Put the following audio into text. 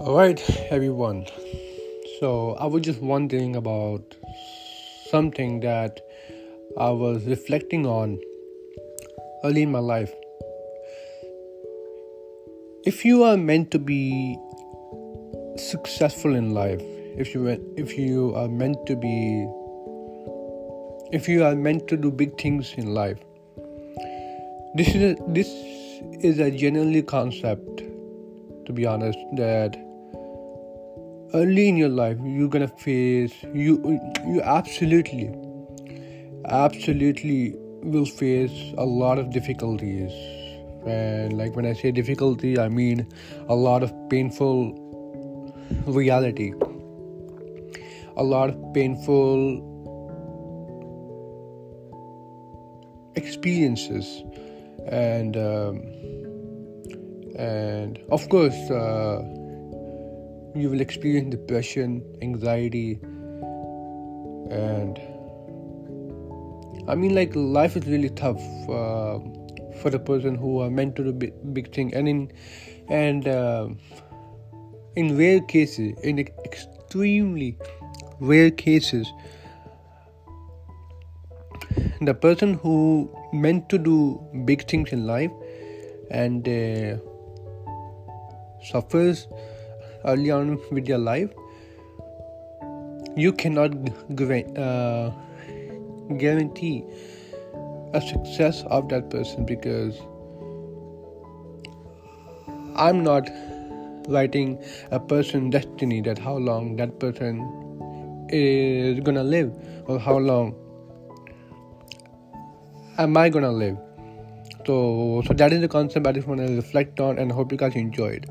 Alright, everyone. So, I was just wondering about something that I was reflecting on early in my life. If you are meant to be successful in life, if you if you are meant to be if you are meant to do big things in life, this is a, this is a generally concept to be honest that early in your life you're gonna face you you absolutely absolutely will face a lot of difficulties. And like when i say difficulty i mean a lot of painful reality. A lot of painful experiences. And um, and of course uh, you will experience depression anxiety and i mean like life is really tough uh, for the person who are meant to do big, big thing. And in and uh, in rare cases in extremely rare cases the person who meant to do big things in life and uh, suffers early on with your life, you cannot uh, guarantee a success of that person because I'm not writing a person destiny that how long that person is gonna live or how long am I gonna live. So so that is the concept I just want to reflect on and hope you guys enjoyed.